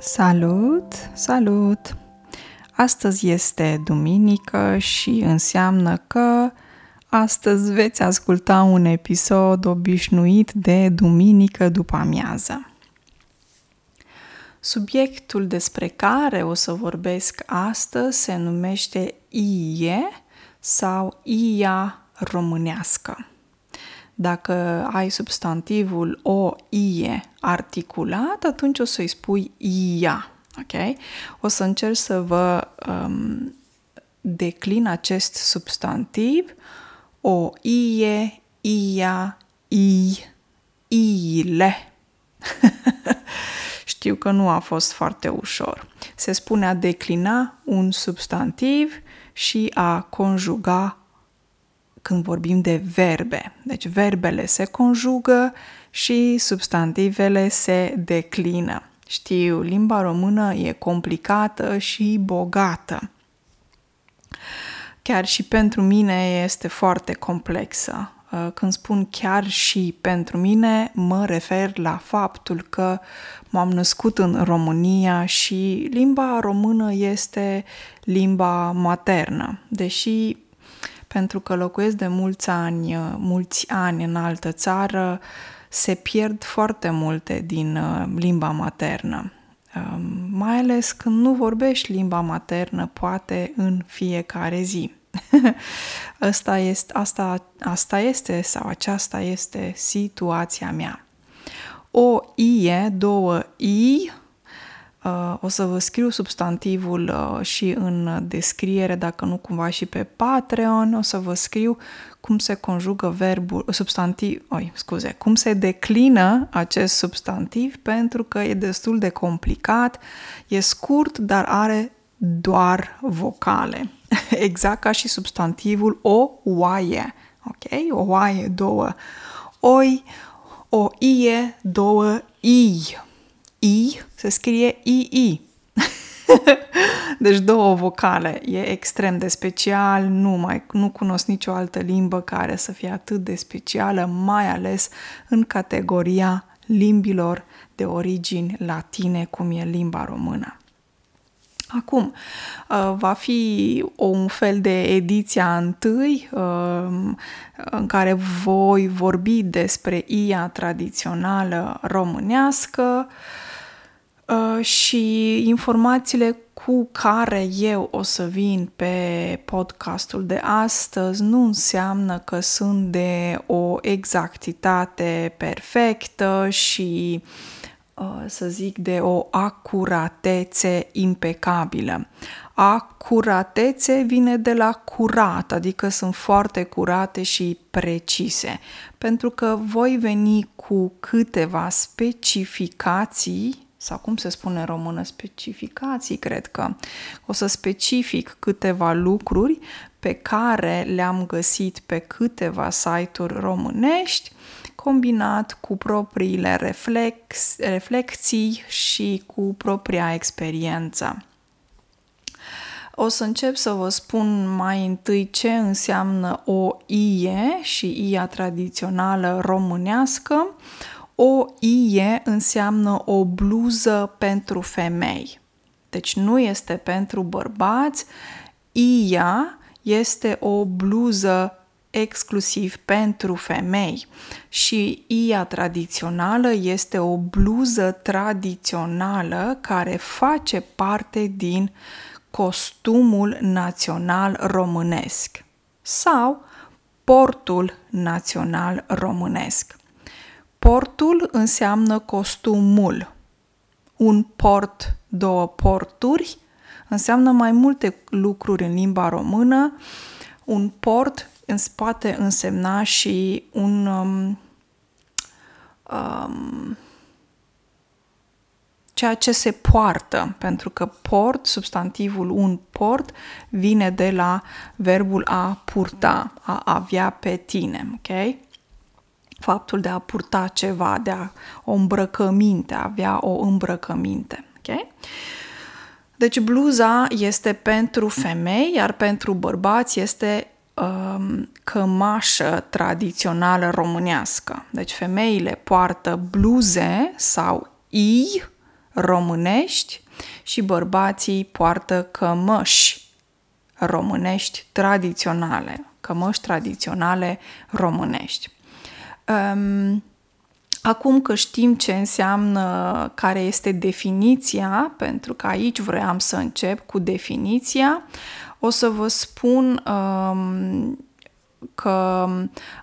Salut, salut! Astăzi este duminică și înseamnă că astăzi veți asculta un episod obișnuit de duminică după amiază. Subiectul despre care o să vorbesc astăzi se numește IE sau IA românească. Dacă ai substantivul o ie articulat, atunci o să-i spui ia. Ok? O să încerc să vă um, declin acest substantiv o ie, ia, i, ile. Știu că nu a fost foarte ușor. Se spune a declina un substantiv și a conjuga când vorbim de verbe. Deci verbele se conjugă și substantivele se declină. Știu, limba română e complicată și bogată. Chiar și pentru mine este foarte complexă. Uh, când spun chiar și pentru mine, mă refer la faptul că m-am născut în România și limba română este limba maternă, deși pentru că locuiesc de mulți ani, uh, mulți ani în altă țară, se pierd foarte multe din uh, limba maternă. Um, mai ales când nu vorbești limba maternă, poate în fiecare zi. asta, este, asta, asta este sau aceasta este situația mea. O ie, două i, Uh, o să vă scriu substantivul uh, și în descriere, dacă nu cumva și pe Patreon, o să vă scriu cum se conjugă verbul, substantiv, oi, scuze, cum se declină acest substantiv pentru că e destul de complicat, e scurt, dar are doar vocale. exact ca și substantivul o oaie, ok? O oaie, două oi, o ie, două i. I se scrie II. deci două vocale. E extrem de special, nu, mai, nu cunosc nicio altă limbă care să fie atât de specială, mai ales în categoria limbilor de origini latine, cum e limba română. Acum, uh, va fi un fel de ediția întâi uh, în care voi vorbi despre IA tradițională românească, Uh, și informațiile cu care eu o să vin pe podcastul de astăzi nu înseamnă că sunt de o exactitate perfectă și uh, să zic de o acuratețe impecabilă. Acuratețe vine de la curat, adică sunt foarte curate și precise, pentru că voi veni cu câteva specificații sau cum se spune în română, specificații, cred că. O să specific câteva lucruri pe care le-am găsit pe câteva site-uri românești, combinat cu propriile reflex, reflexii și cu propria experiență. O să încep să vă spun mai întâi ce înseamnă o IE și IA tradițională românească, o ie înseamnă o bluză pentru femei. Deci nu este pentru bărbați. Ia este o bluză exclusiv pentru femei și ia tradițională este o bluză tradițională care face parte din costumul național românesc sau portul național românesc. Portul înseamnă costumul. Un port, două porturi, înseamnă mai multe lucruri în limba română. Un port poate însemna și un um, um, ceea ce se poartă, pentru că port, substantivul un port, vine de la verbul a purta, a avea pe tine, ok? Faptul de a purta ceva, de a o îmbrăcăminte, a avea o îmbrăcăminte. Okay? Deci bluza este pentru femei, iar pentru bărbați este um, cămașă tradițională românească. Deci femeile poartă bluze sau i românești și bărbații poartă cămăși românești tradiționale, cămăși tradiționale românești. Um, Acum că știm ce înseamnă, care este definiția, pentru că aici vreau să încep cu definiția, o să vă spun um, că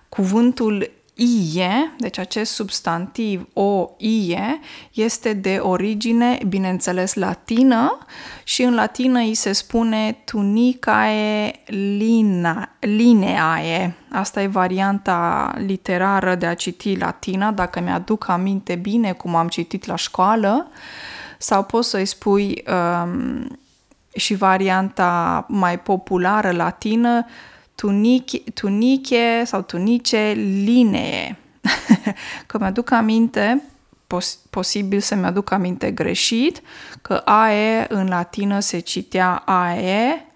cuvântul ie, deci acest substantiv o ie, este de origine, bineînțeles, latină și în latină îi se spune tunicae lina, lineae. Asta e varianta literară de a citi latina, dacă mi-aduc aminte bine cum am citit la școală, sau poți să-i spui um, și varianta mai populară latină, tuniche, tuniche sau tunice linee. că mi-aduc aminte, pos- posibil să mi-aduc aminte greșit, că AE în latină se citea AE,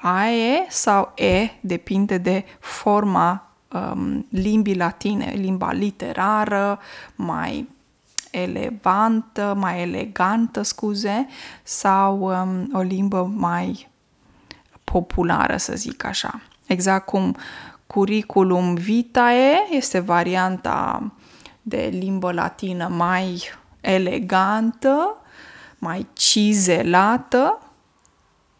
AE sau E, depinde de forma um, limbii latine, limba literară, mai elevantă, mai elegantă, scuze, sau um, o limbă mai populară, să zic așa. Exact cum curriculum vitae este varianta de limbă latină mai elegantă, mai cizelată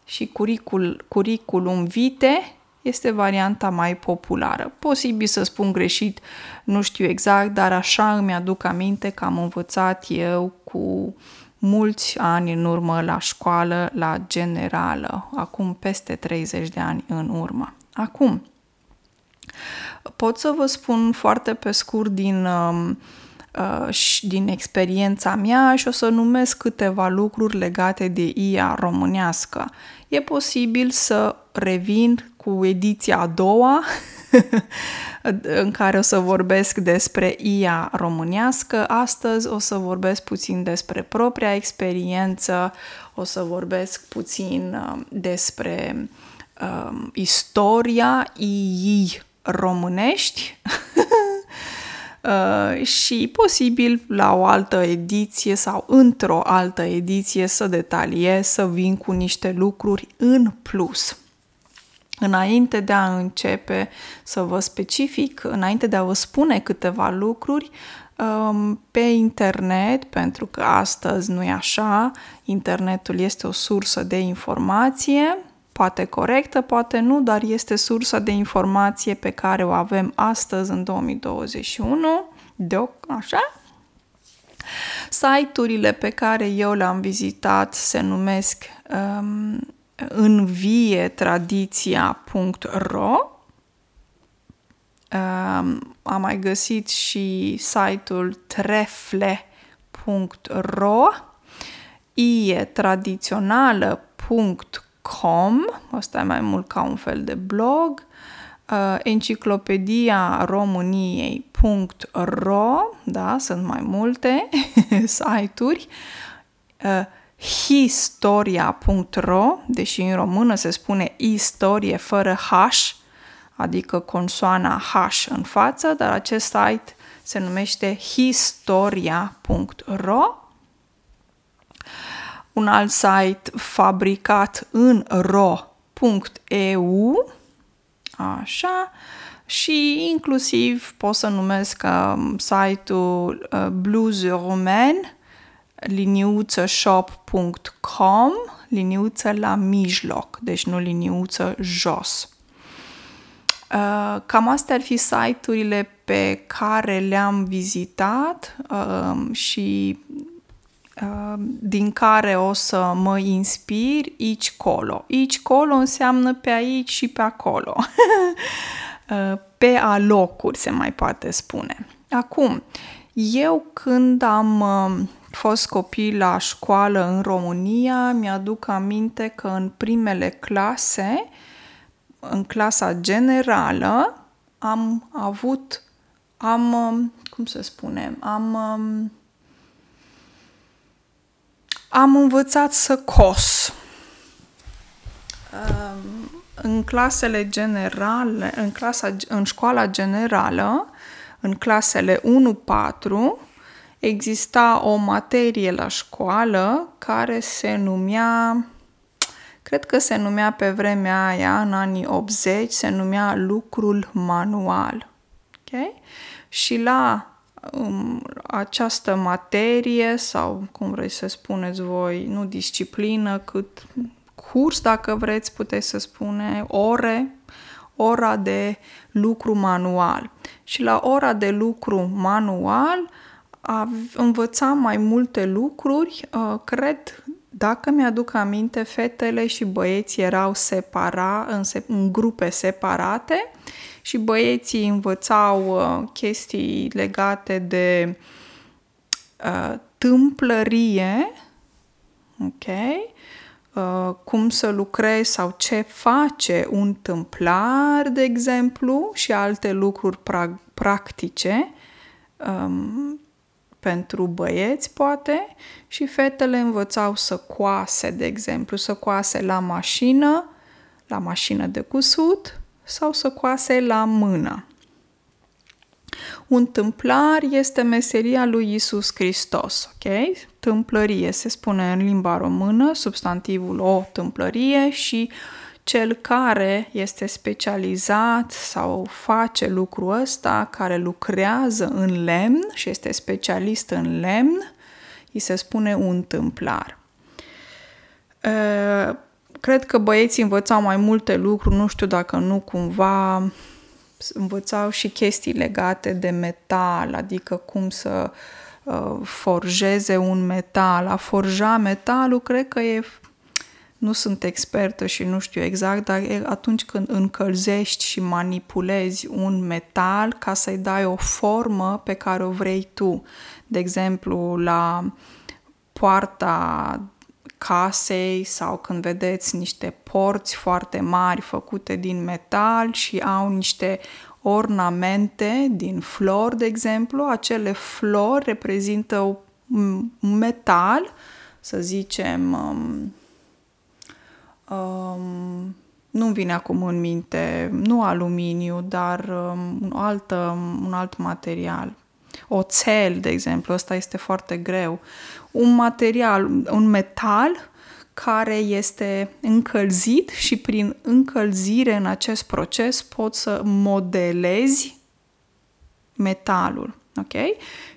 și curicul, curriculum vitae este varianta mai populară. Posibil să spun greșit, nu știu exact, dar așa îmi aduc aminte că am învățat eu cu mulți ani în urmă la școală, la generală, acum peste 30 de ani în urmă. Acum, pot să vă spun foarte pe scurt din, um, uh, din experiența mea și o să numesc câteva lucruri legate de IA românească. E posibil să revin cu ediția a doua în care o să vorbesc despre IA românească. Astăzi o să vorbesc puțin despre propria experiență, o să vorbesc puțin um, despre um, istoria ei românești uh, și posibil la o altă ediție sau într-o altă ediție să detaliez, să vin cu niște lucruri în plus. Înainte de a începe să vă specific, înainte de a vă spune câteva lucruri, um, pe internet, pentru că astăzi nu e așa, internetul este o sursă de informație, poate corectă, poate nu, dar este sursa de informație pe care o avem astăzi în 2021, de așa. Site-urile pe care eu le-am vizitat se numesc um, învietradiția.ro um, Am mai găsit și site-ul trefle.ro ietradițională.com com, ăsta e mai mult ca un fel de blog, uh, enciclopedia româniei.ro, da, sunt mai multe site-uri, uh, historia.ro, deși în română se spune istorie fără H, adică consoana H în față, dar acest site se numește historia.ro un alt site fabricat în ro.eu, așa, și inclusiv pot să numesc um, site-ul uh, Blues Roman, liniuțăshop.com, liniuță la mijloc, deci nu liniuță jos. Uh, cam astea ar fi site-urile pe care le-am vizitat uh, și din care o să mă inspir aici colo. Aici colo înseamnă pe aici și pe acolo. pe alocuri se mai poate spune. Acum, eu când am fost copil la școală în România, mi-aduc aminte că în primele clase, în clasa generală, am avut, am, cum să spunem, am am învățat să cos. În clasele generale, în, clasa, în școala generală, în clasele 1-4, exista o materie la școală care se numea, cred că se numea pe vremea aia, în anii 80, se numea lucrul manual. Okay? Și la um, această materie sau cum vreți să spuneți voi, nu disciplină, cât curs, dacă vreți, puteți să spune, ore, ora de lucru manual. Și la ora de lucru manual învățam mai multe lucruri, uh, cred, dacă mi-aduc aminte, fetele și băieții erau separa, în, se- în grupe separate și băieții învățau uh, chestii legate de uh, tâmplărie, ok? Uh, cum să lucrezi sau ce face un tâmplar, de exemplu, și alte lucruri pra- practice um, pentru băieți, poate, și fetele învățau să coase, de exemplu, să coase la mașină, la mașină de cusut sau să coase la mână. Un tâmplar este meseria lui Isus Hristos, ok? Tâmplărie se spune în limba română, substantivul o tâmplărie și cel care este specializat sau face lucrul ăsta, care lucrează în lemn și este specialist în lemn, îi se spune un tâmplar. Cred că băieții învățau mai multe lucruri, nu știu dacă nu cumva învățau și chestii legate de metal, adică cum să uh, forjeze un metal. A forja metalul, cred că e nu sunt expertă și nu știu exact, dar atunci când încălzești și manipulezi un metal ca să-i dai o formă pe care o vrei tu. De exemplu, la poarta casei sau când vedeți niște porți foarte mari făcute din metal și au niște ornamente din flori, de exemplu, acele flori reprezintă un metal, să zicem, um, um, nu vine acum în minte, nu aluminiu, dar um, un, alt, un alt material. Oțel, de exemplu, ăsta este foarte greu. Un material, un metal care este încălzit și prin încălzire în acest proces poți să modelezi metalul. Ok?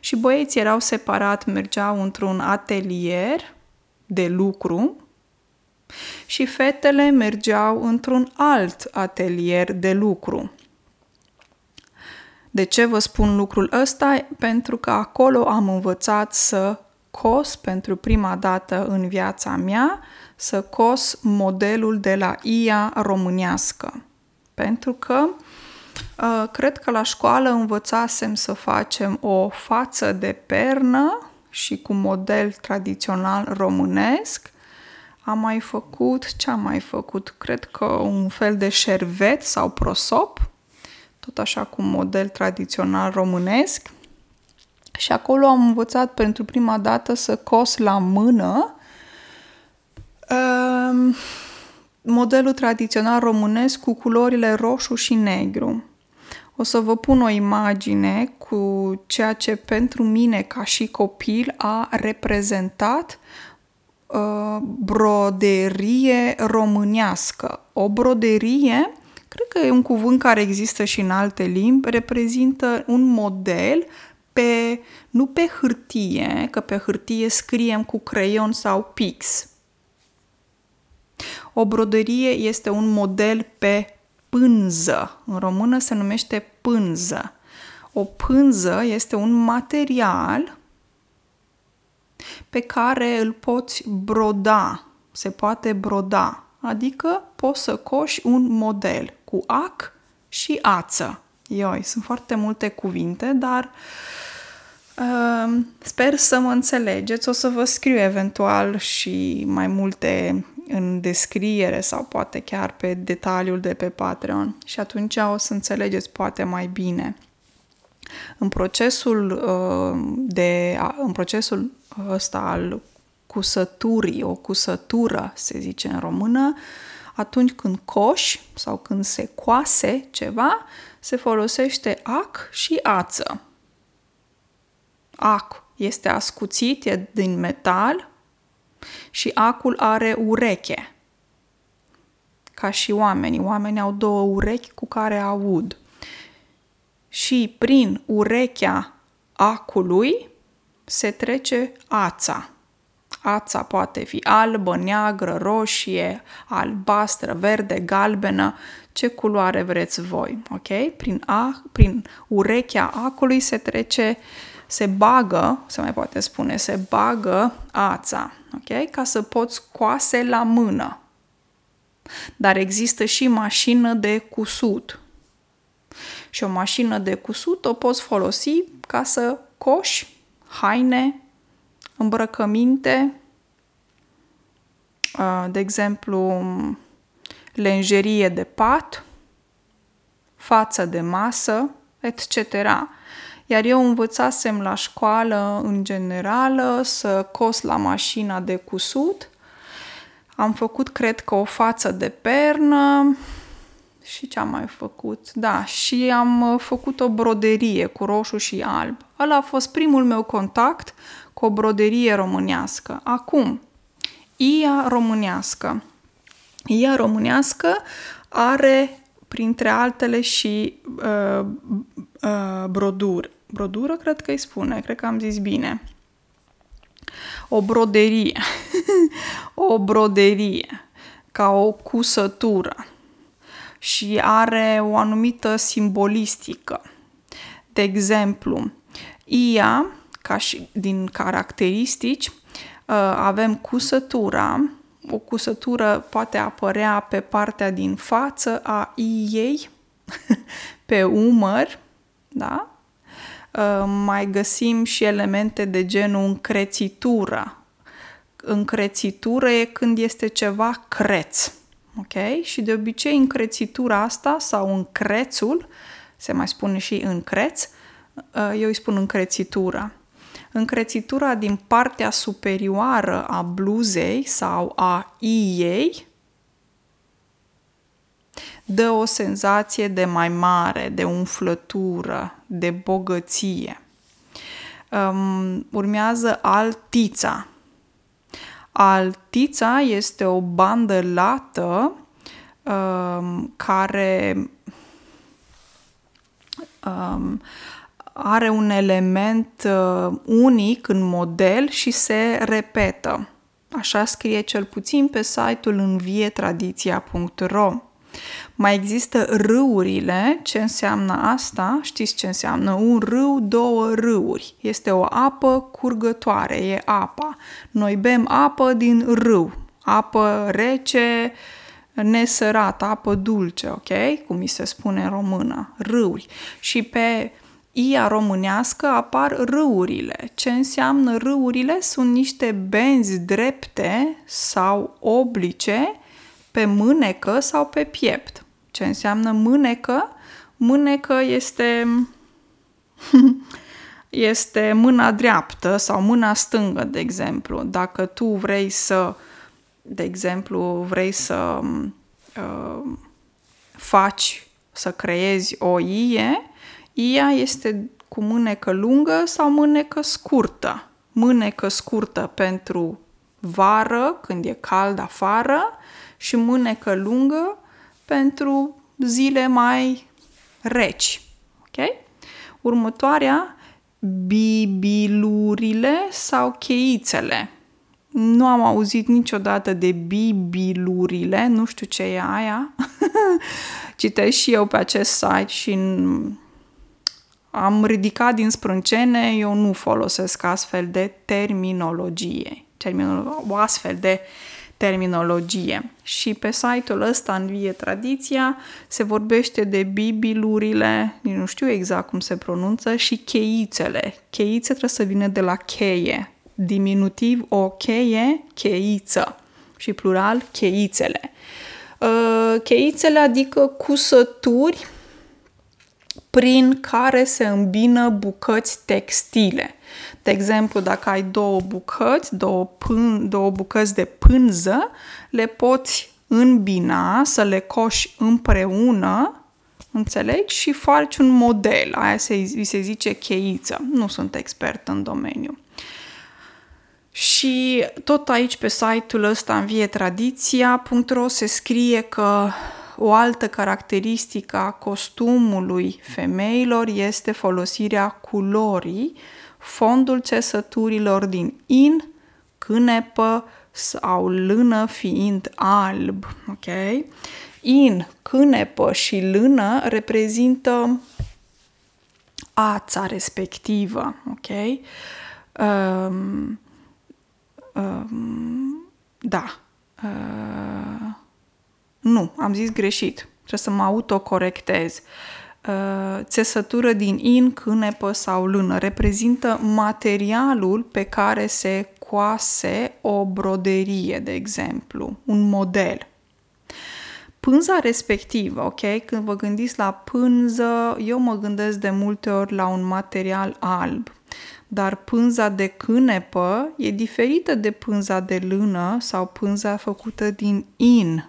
Și băieții erau separat, mergeau într-un atelier de lucru și fetele mergeau într-un alt atelier de lucru. De ce vă spun lucrul ăsta? Pentru că acolo am învățat să cos pentru prima dată în viața mea, să cos modelul de la IA românească. Pentru că uh, cred că la școală învățasem să facem o față de pernă și cu model tradițional românesc am mai făcut, ce am mai făcut? Cred că un fel de șervet sau prosop, tot așa cu model tradițional românesc. Și acolo am învățat pentru prima dată să cos la mână um, modelul tradițional românesc cu culorile roșu și negru. O să vă pun o imagine cu ceea ce pentru mine ca și copil a reprezentat Uh, broderie românească. O broderie, cred că e un cuvânt care există și în alte limbi, reprezintă un model pe, nu pe hârtie, că pe hârtie scriem cu creion sau pix. O broderie este un model pe pânză. În română se numește pânză. O pânză este un material pe care îl poți broda, se poate broda, adică poți să coși un model cu ac și ață. Ioi, sunt foarte multe cuvinte, dar uh, sper să mă înțelegeți. O să vă scriu eventual și mai multe în descriere sau poate chiar pe detaliul de pe Patreon și atunci o să înțelegeți poate mai bine. În procesul, uh, de, în procesul ăsta al cusăturii, o cusătură, se zice în română, atunci când coși sau când se coase ceva, se folosește ac și ață. Ac este ascuțit, e din metal și acul are ureche. Ca și oamenii. Oamenii au două urechi cu care aud. Și prin urechea acului se trece ața. Ața poate fi albă, neagră, roșie, albastră, verde, galbenă, ce culoare vreți voi, ok? Prin, a, prin urechea acului se trece, se bagă, se mai poate spune, se bagă ața, ok? Ca să poți scoase la mână. Dar există și mașină de cusut. Și o mașină de cusut o poți folosi ca să coși haine, îmbrăcăminte, de exemplu, lenjerie de pat, față de masă, etc. Iar eu învățasem la școală, în generală, să cos la mașina de cusut. Am făcut, cred că, o față de pernă și ce am mai făcut? Da, și am făcut o broderie cu roșu și alb. Ăla a fost primul meu contact cu o broderie românească. Acum, IA românească. IA românească are, printre altele, și uh, uh, brodură. Brodură, cred că îi spune, cred că am zis bine. O broderie. o broderie. Ca o cusătură. Și are o anumită simbolistică. De exemplu, IA, ca și din caracteristici, uh, avem cusătura. O cusătură poate apărea pe partea din față a ei, pe umăr, da? Uh, mai găsim și elemente de genul încrețitură. Încrețitură e când este ceva creț. Ok? Și de obicei încrețitura asta sau încrețul, se mai spune și încreț, uh, eu îi spun încrețitura încrețitura din partea superioară a bluzei sau a iei dă o senzație de mai mare, de umflătură, de bogăție. Um, urmează altița. Altița este o bandă lată um, care um, are un element uh, unic în model și se repetă. Așa scrie cel puțin pe site-ul învietradiția.ro. Mai există râurile. Ce înseamnă asta? Știți ce înseamnă? Un râu, două râuri. Este o apă curgătoare, e apa. Noi bem apă din râu. Apă rece, nesărată, apă dulce, ok? Cum mi se spune în română. Râuri. Și pe ia românească apar râurile. Ce înseamnă râurile? Sunt niște benzi drepte sau oblice pe mânecă sau pe piept. Ce înseamnă mânecă? Mânecă este este mâna dreaptă sau mâna stângă, de exemplu. Dacă tu vrei să, de exemplu, vrei să uh, faci, să creezi o ie, Ia este cu mânecă lungă sau mânecă scurtă. Mânecă scurtă pentru vară, când e cald afară, și mânecă lungă pentru zile mai reci. Ok? Următoarea, bibilurile sau cheițele. Nu am auzit niciodată de bibilurile, nu știu ce e aia. Citesc și eu pe acest site și am ridicat din sprâncene, eu nu folosesc astfel de terminologie, terminolo- o astfel de terminologie. Și pe site-ul ăsta, în Vie Tradiția, se vorbește de bibilurile, nu știu exact cum se pronunță, și cheițele. Cheițe trebuie să vină de la cheie. Diminutiv o cheie, cheiță. Și plural, cheițele. Uh, cheițele adică cusături prin care se îmbină bucăți textile. De exemplu, dacă ai două bucăți, două, pân, două bucăți de pânză, le poți îmbina, să le coși împreună, înțelegi? Și faci un model. Aia se, se zice cheiță. Nu sunt expert în domeniu. Și tot aici pe site-ul ăsta învietradiția.ro se scrie că o altă caracteristică a costumului femeilor este folosirea culorii, fondul țesăturilor din in, cânepă sau lână fiind alb, ok? In, cânepă și lână reprezintă ața respectivă, ok? Um, um, da. Uh, nu, am zis greșit. Trebuie să mă autocorectez. Uh, țesătură din in, cânepă sau lână reprezintă materialul pe care se coase o broderie, de exemplu, un model. Pânza respectivă, ok? Când vă gândiți la pânză, eu mă gândesc de multe ori la un material alb. Dar pânza de cânepă e diferită de pânza de lână sau pânza făcută din in,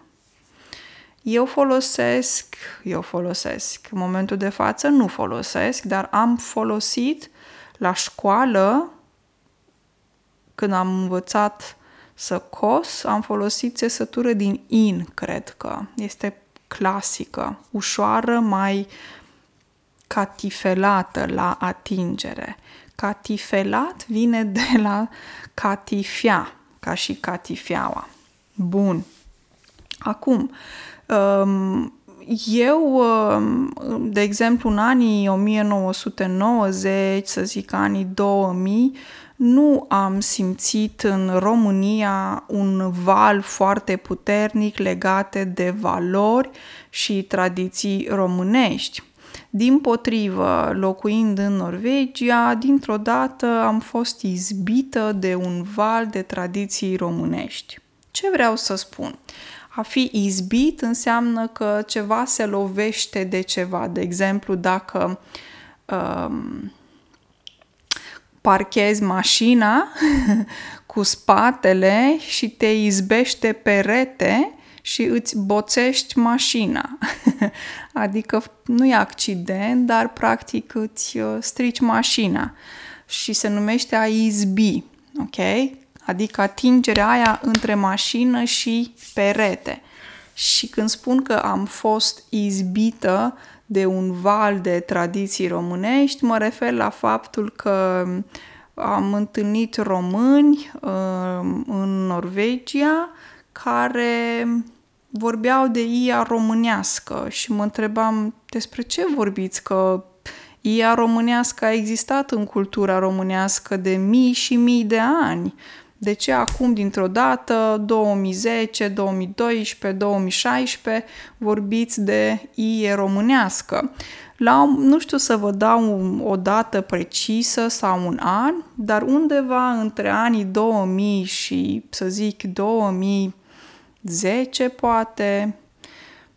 eu folosesc, eu folosesc, în momentul de față nu folosesc, dar am folosit la școală, când am învățat să cos, am folosit țesătură din in, cred că. Este clasică, ușoară, mai catifelată la atingere. Catifelat vine de la catifia, ca și catifeaua. Bun. Acum, eu, de exemplu, în anii 1990, să zic anii 2000, nu am simțit în România un val foarte puternic legate de valori și tradiții românești. Din potrivă, locuind în Norvegia, dintr-o dată am fost izbită de un val de tradiții românești. Ce vreau să spun? A fi izbit înseamnă că ceva se lovește de ceva. De exemplu, dacă um, parchezi mașina cu spatele și te izbește perete și îți boțești mașina. adică nu e accident, dar practic îți uh, strici mașina și se numește a izbi. Ok? Adică atingerea aia între mașină și perete. Și când spun că am fost izbită de un val de tradiții românești, mă refer la faptul că am întâlnit români uh, în Norvegia care vorbeau de ia românească și mă întrebam despre ce vorbiți, că ia românească a existat în cultura românească de mii și mii de ani. De ce acum, dintr-o dată, 2010, 2012, 2016, vorbiți de ie românească? La, nu știu să vă dau o dată precisă sau un an, dar undeva între anii 2000 și, să zic, 2010 poate,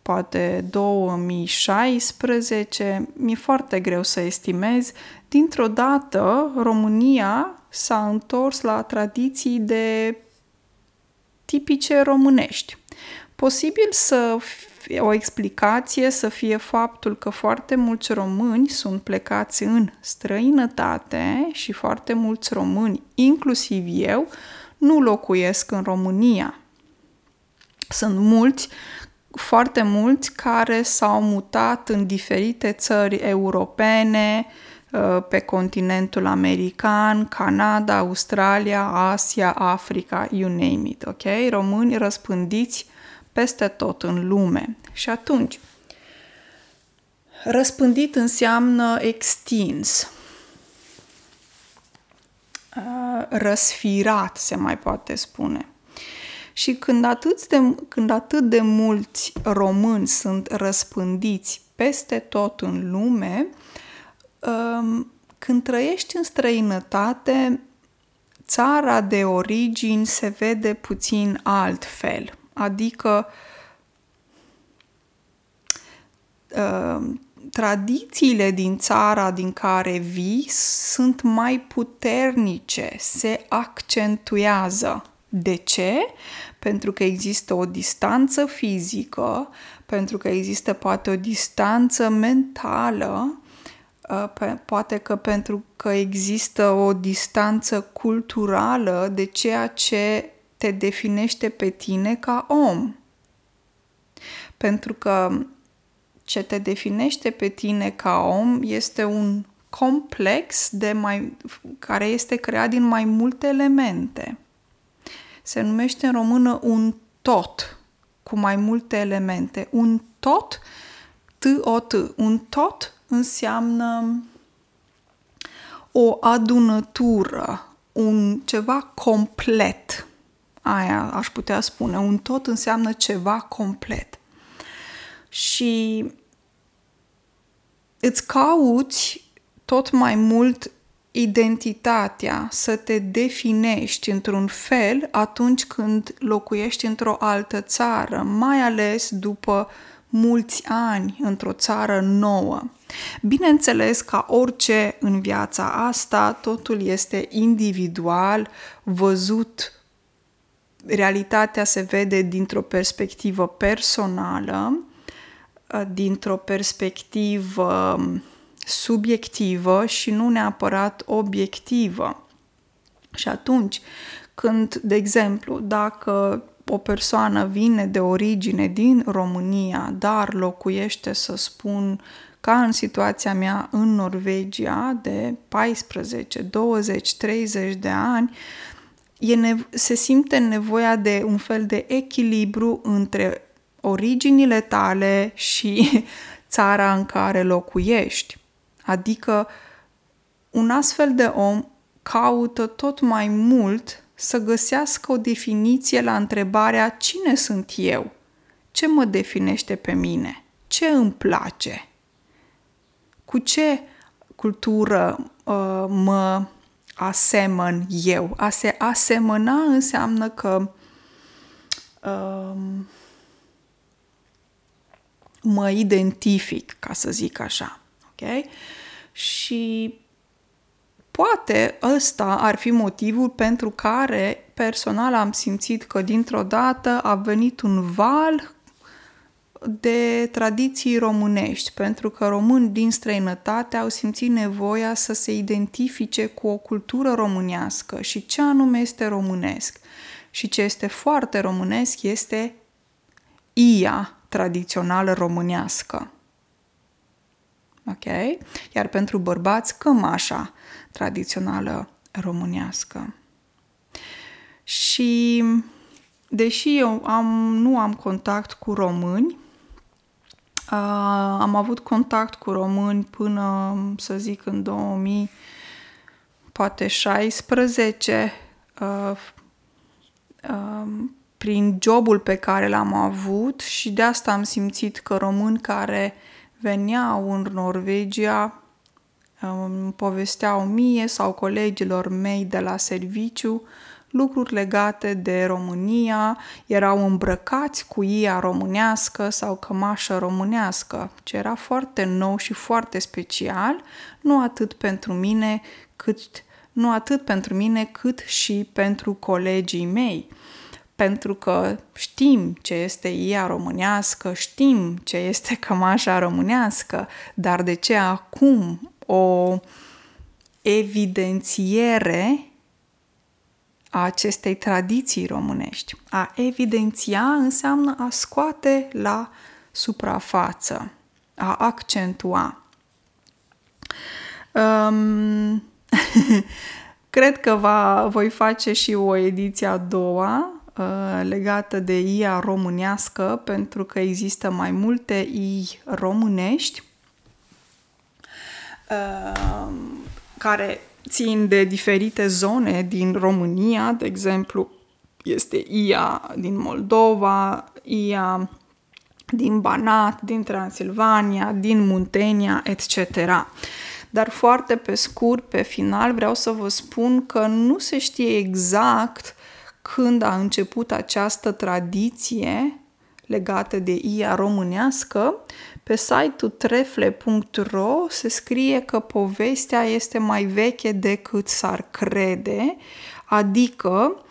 poate 2016, mi-e foarte greu să estimez, dintr-o dată România s-a întors la tradiții de tipice românești. Posibil să fie o explicație să fie faptul că foarte mulți români sunt plecați în străinătate și foarte mulți români, inclusiv eu, nu locuiesc în România. Sunt mulți, foarte mulți care s-au mutat în diferite țări europene, Uh, pe continentul american, Canada, Australia, Asia, Africa, you name it, ok? Români răspândiți peste tot în lume. Și atunci, răspândit înseamnă extins, uh, răsfirat, se mai poate spune. Și când atât de, când atât de mulți români sunt răspândiți peste tot în lume, când trăiești în străinătate, țara de origini se vede puțin altfel. Adică tradițiile din țara din care vii sunt mai puternice, se accentuează. De ce? Pentru că există o distanță fizică, pentru că există poate o distanță mentală Uh, poate că pentru că există o distanță culturală de ceea ce te definește pe tine ca om. Pentru că ce te definește pe tine ca om este un complex de mai, care este creat din mai multe elemente. Se numește în română un tot cu mai multe elemente. Un tot, T-O-T, un tot înseamnă o adunătură, un ceva complet. Aia aș putea spune. Un tot înseamnă ceva complet. Și îți cauți tot mai mult identitatea, să te definești într-un fel atunci când locuiești într-o altă țară, mai ales după mulți ani într-o țară nouă. Bineînțeles, ca orice în viața asta, totul este individual, văzut, realitatea se vede dintr-o perspectivă personală, dintr-o perspectivă subiectivă și nu neapărat obiectivă. Și atunci, când, de exemplu, dacă o persoană vine de origine din România, dar locuiește, să spun, ca în situația mea în Norvegia de 14, 20, 30 de ani, e nev- se simte nevoia de un fel de echilibru între originile tale și țara în care locuiești. Adică un astfel de om caută tot mai mult să găsească o definiție la întrebarea cine sunt eu, ce mă definește pe mine, ce îmi place, cu ce cultură uh, mă asemăn eu. A se asemăna înseamnă că uh, mă identific, ca să zic așa. Ok? Și poate ăsta ar fi motivul pentru care personal am simțit că dintr-o dată a venit un val de tradiții românești, pentru că români din străinătate au simțit nevoia să se identifice cu o cultură românească și ce anume este românesc. Și ce este foarte românesc este ia tradițională românească ok? Iar pentru bărbați, cămașa tradițională românească. Și deși eu am, nu am contact cu români, uh, am avut contact cu români până, să zic, în 2000, poate 16, uh, uh, prin jobul pe care l-am avut și de asta am simțit că români care uh, veneau în Norvegia, îmi povesteau mie sau colegilor mei de la serviciu lucruri legate de România, erau îmbrăcați cu ia românească sau cămașă românească, ce era foarte nou și foarte special, nu atât pentru mine cât nu atât pentru mine cât și pentru colegii mei. Pentru că știm ce este ea românească, știm ce este cămașa românească, dar de ce acum o evidențiere a acestei tradiții românești. A evidenția înseamnă a scoate la suprafață, a accentua. Um, cred că va, voi face și o ediție a doua Uh, legată de IA românească, pentru că există mai multe I românești uh, care țin de diferite zone din România, de exemplu, este IA din Moldova, IA din Banat, din Transilvania, din Muntenia, etc. Dar foarte pe scurt, pe final, vreau să vă spun că nu se știe exact când a început această tradiție legată de IA românească, pe site-ul trefle.ro se scrie că povestea este mai veche decât s-ar crede, adică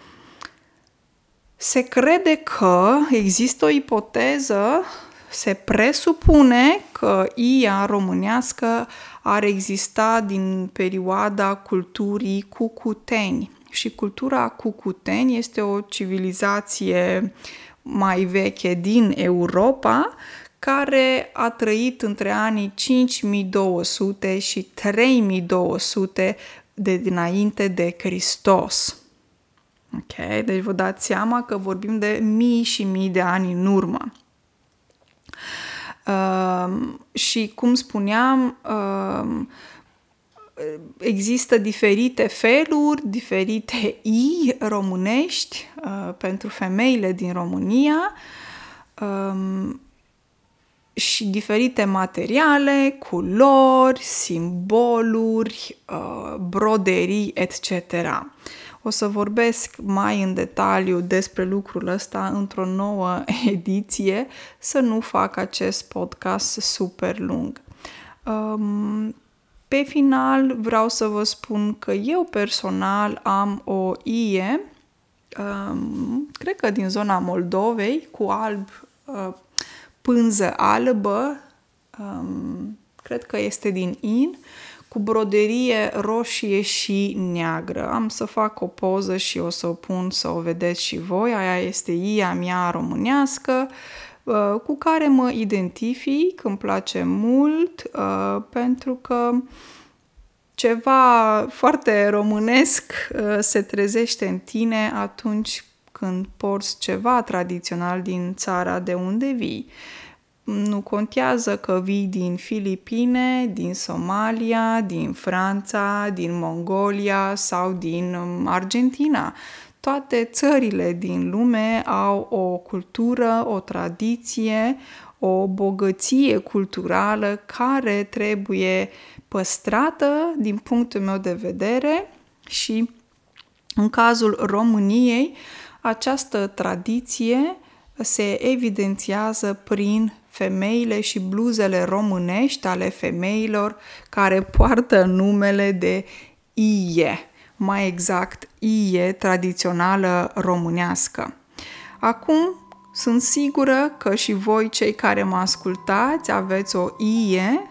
se crede că există o ipoteză se presupune că ia românească ar exista din perioada culturii cucuteni. Și cultura cucuteni este o civilizație mai veche din Europa, care a trăit între anii 5200 și 3200 de dinainte de Hristos. Ok? Deci vă dați seama că vorbim de mii și mii de ani în urmă. Uh, și cum spuneam, uh, există diferite feluri, diferite i românești uh, pentru femeile din România um, și diferite materiale, culori, simboluri, uh, broderii, etc. O să vorbesc mai în detaliu despre lucrul ăsta într-o nouă ediție, să nu fac acest podcast super lung. Um, pe final vreau să vă spun că eu personal am o ie, um, cred că din zona Moldovei, cu alb, uh, pânză albă, um, cred că este din in, cu broderie roșie și neagră. Am să fac o poză și o să o pun să o vedeți și voi. Aia este ia mea românească uh, cu care mă identific, îmi place mult uh, pentru că ceva foarte românesc uh, se trezește în tine atunci când porți ceva tradițional din țara de unde vii. Nu contează că vii din Filipine, din Somalia, din Franța, din Mongolia sau din um, Argentina. Toate țările din lume au o cultură, o tradiție, o bogăție culturală care trebuie păstrată din punctul meu de vedere și în cazul României această tradiție se evidențiază prin femeile și bluzele românești ale femeilor care poartă numele de ie, mai exact ie tradițională românească. Acum sunt sigură că și voi, cei care mă ascultați, aveți o ie,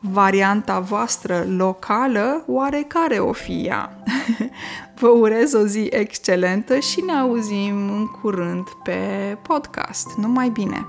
varianta voastră locală, oarecare o fi ea. Vă urez o zi excelentă și ne auzim în curând pe podcast. Numai bine!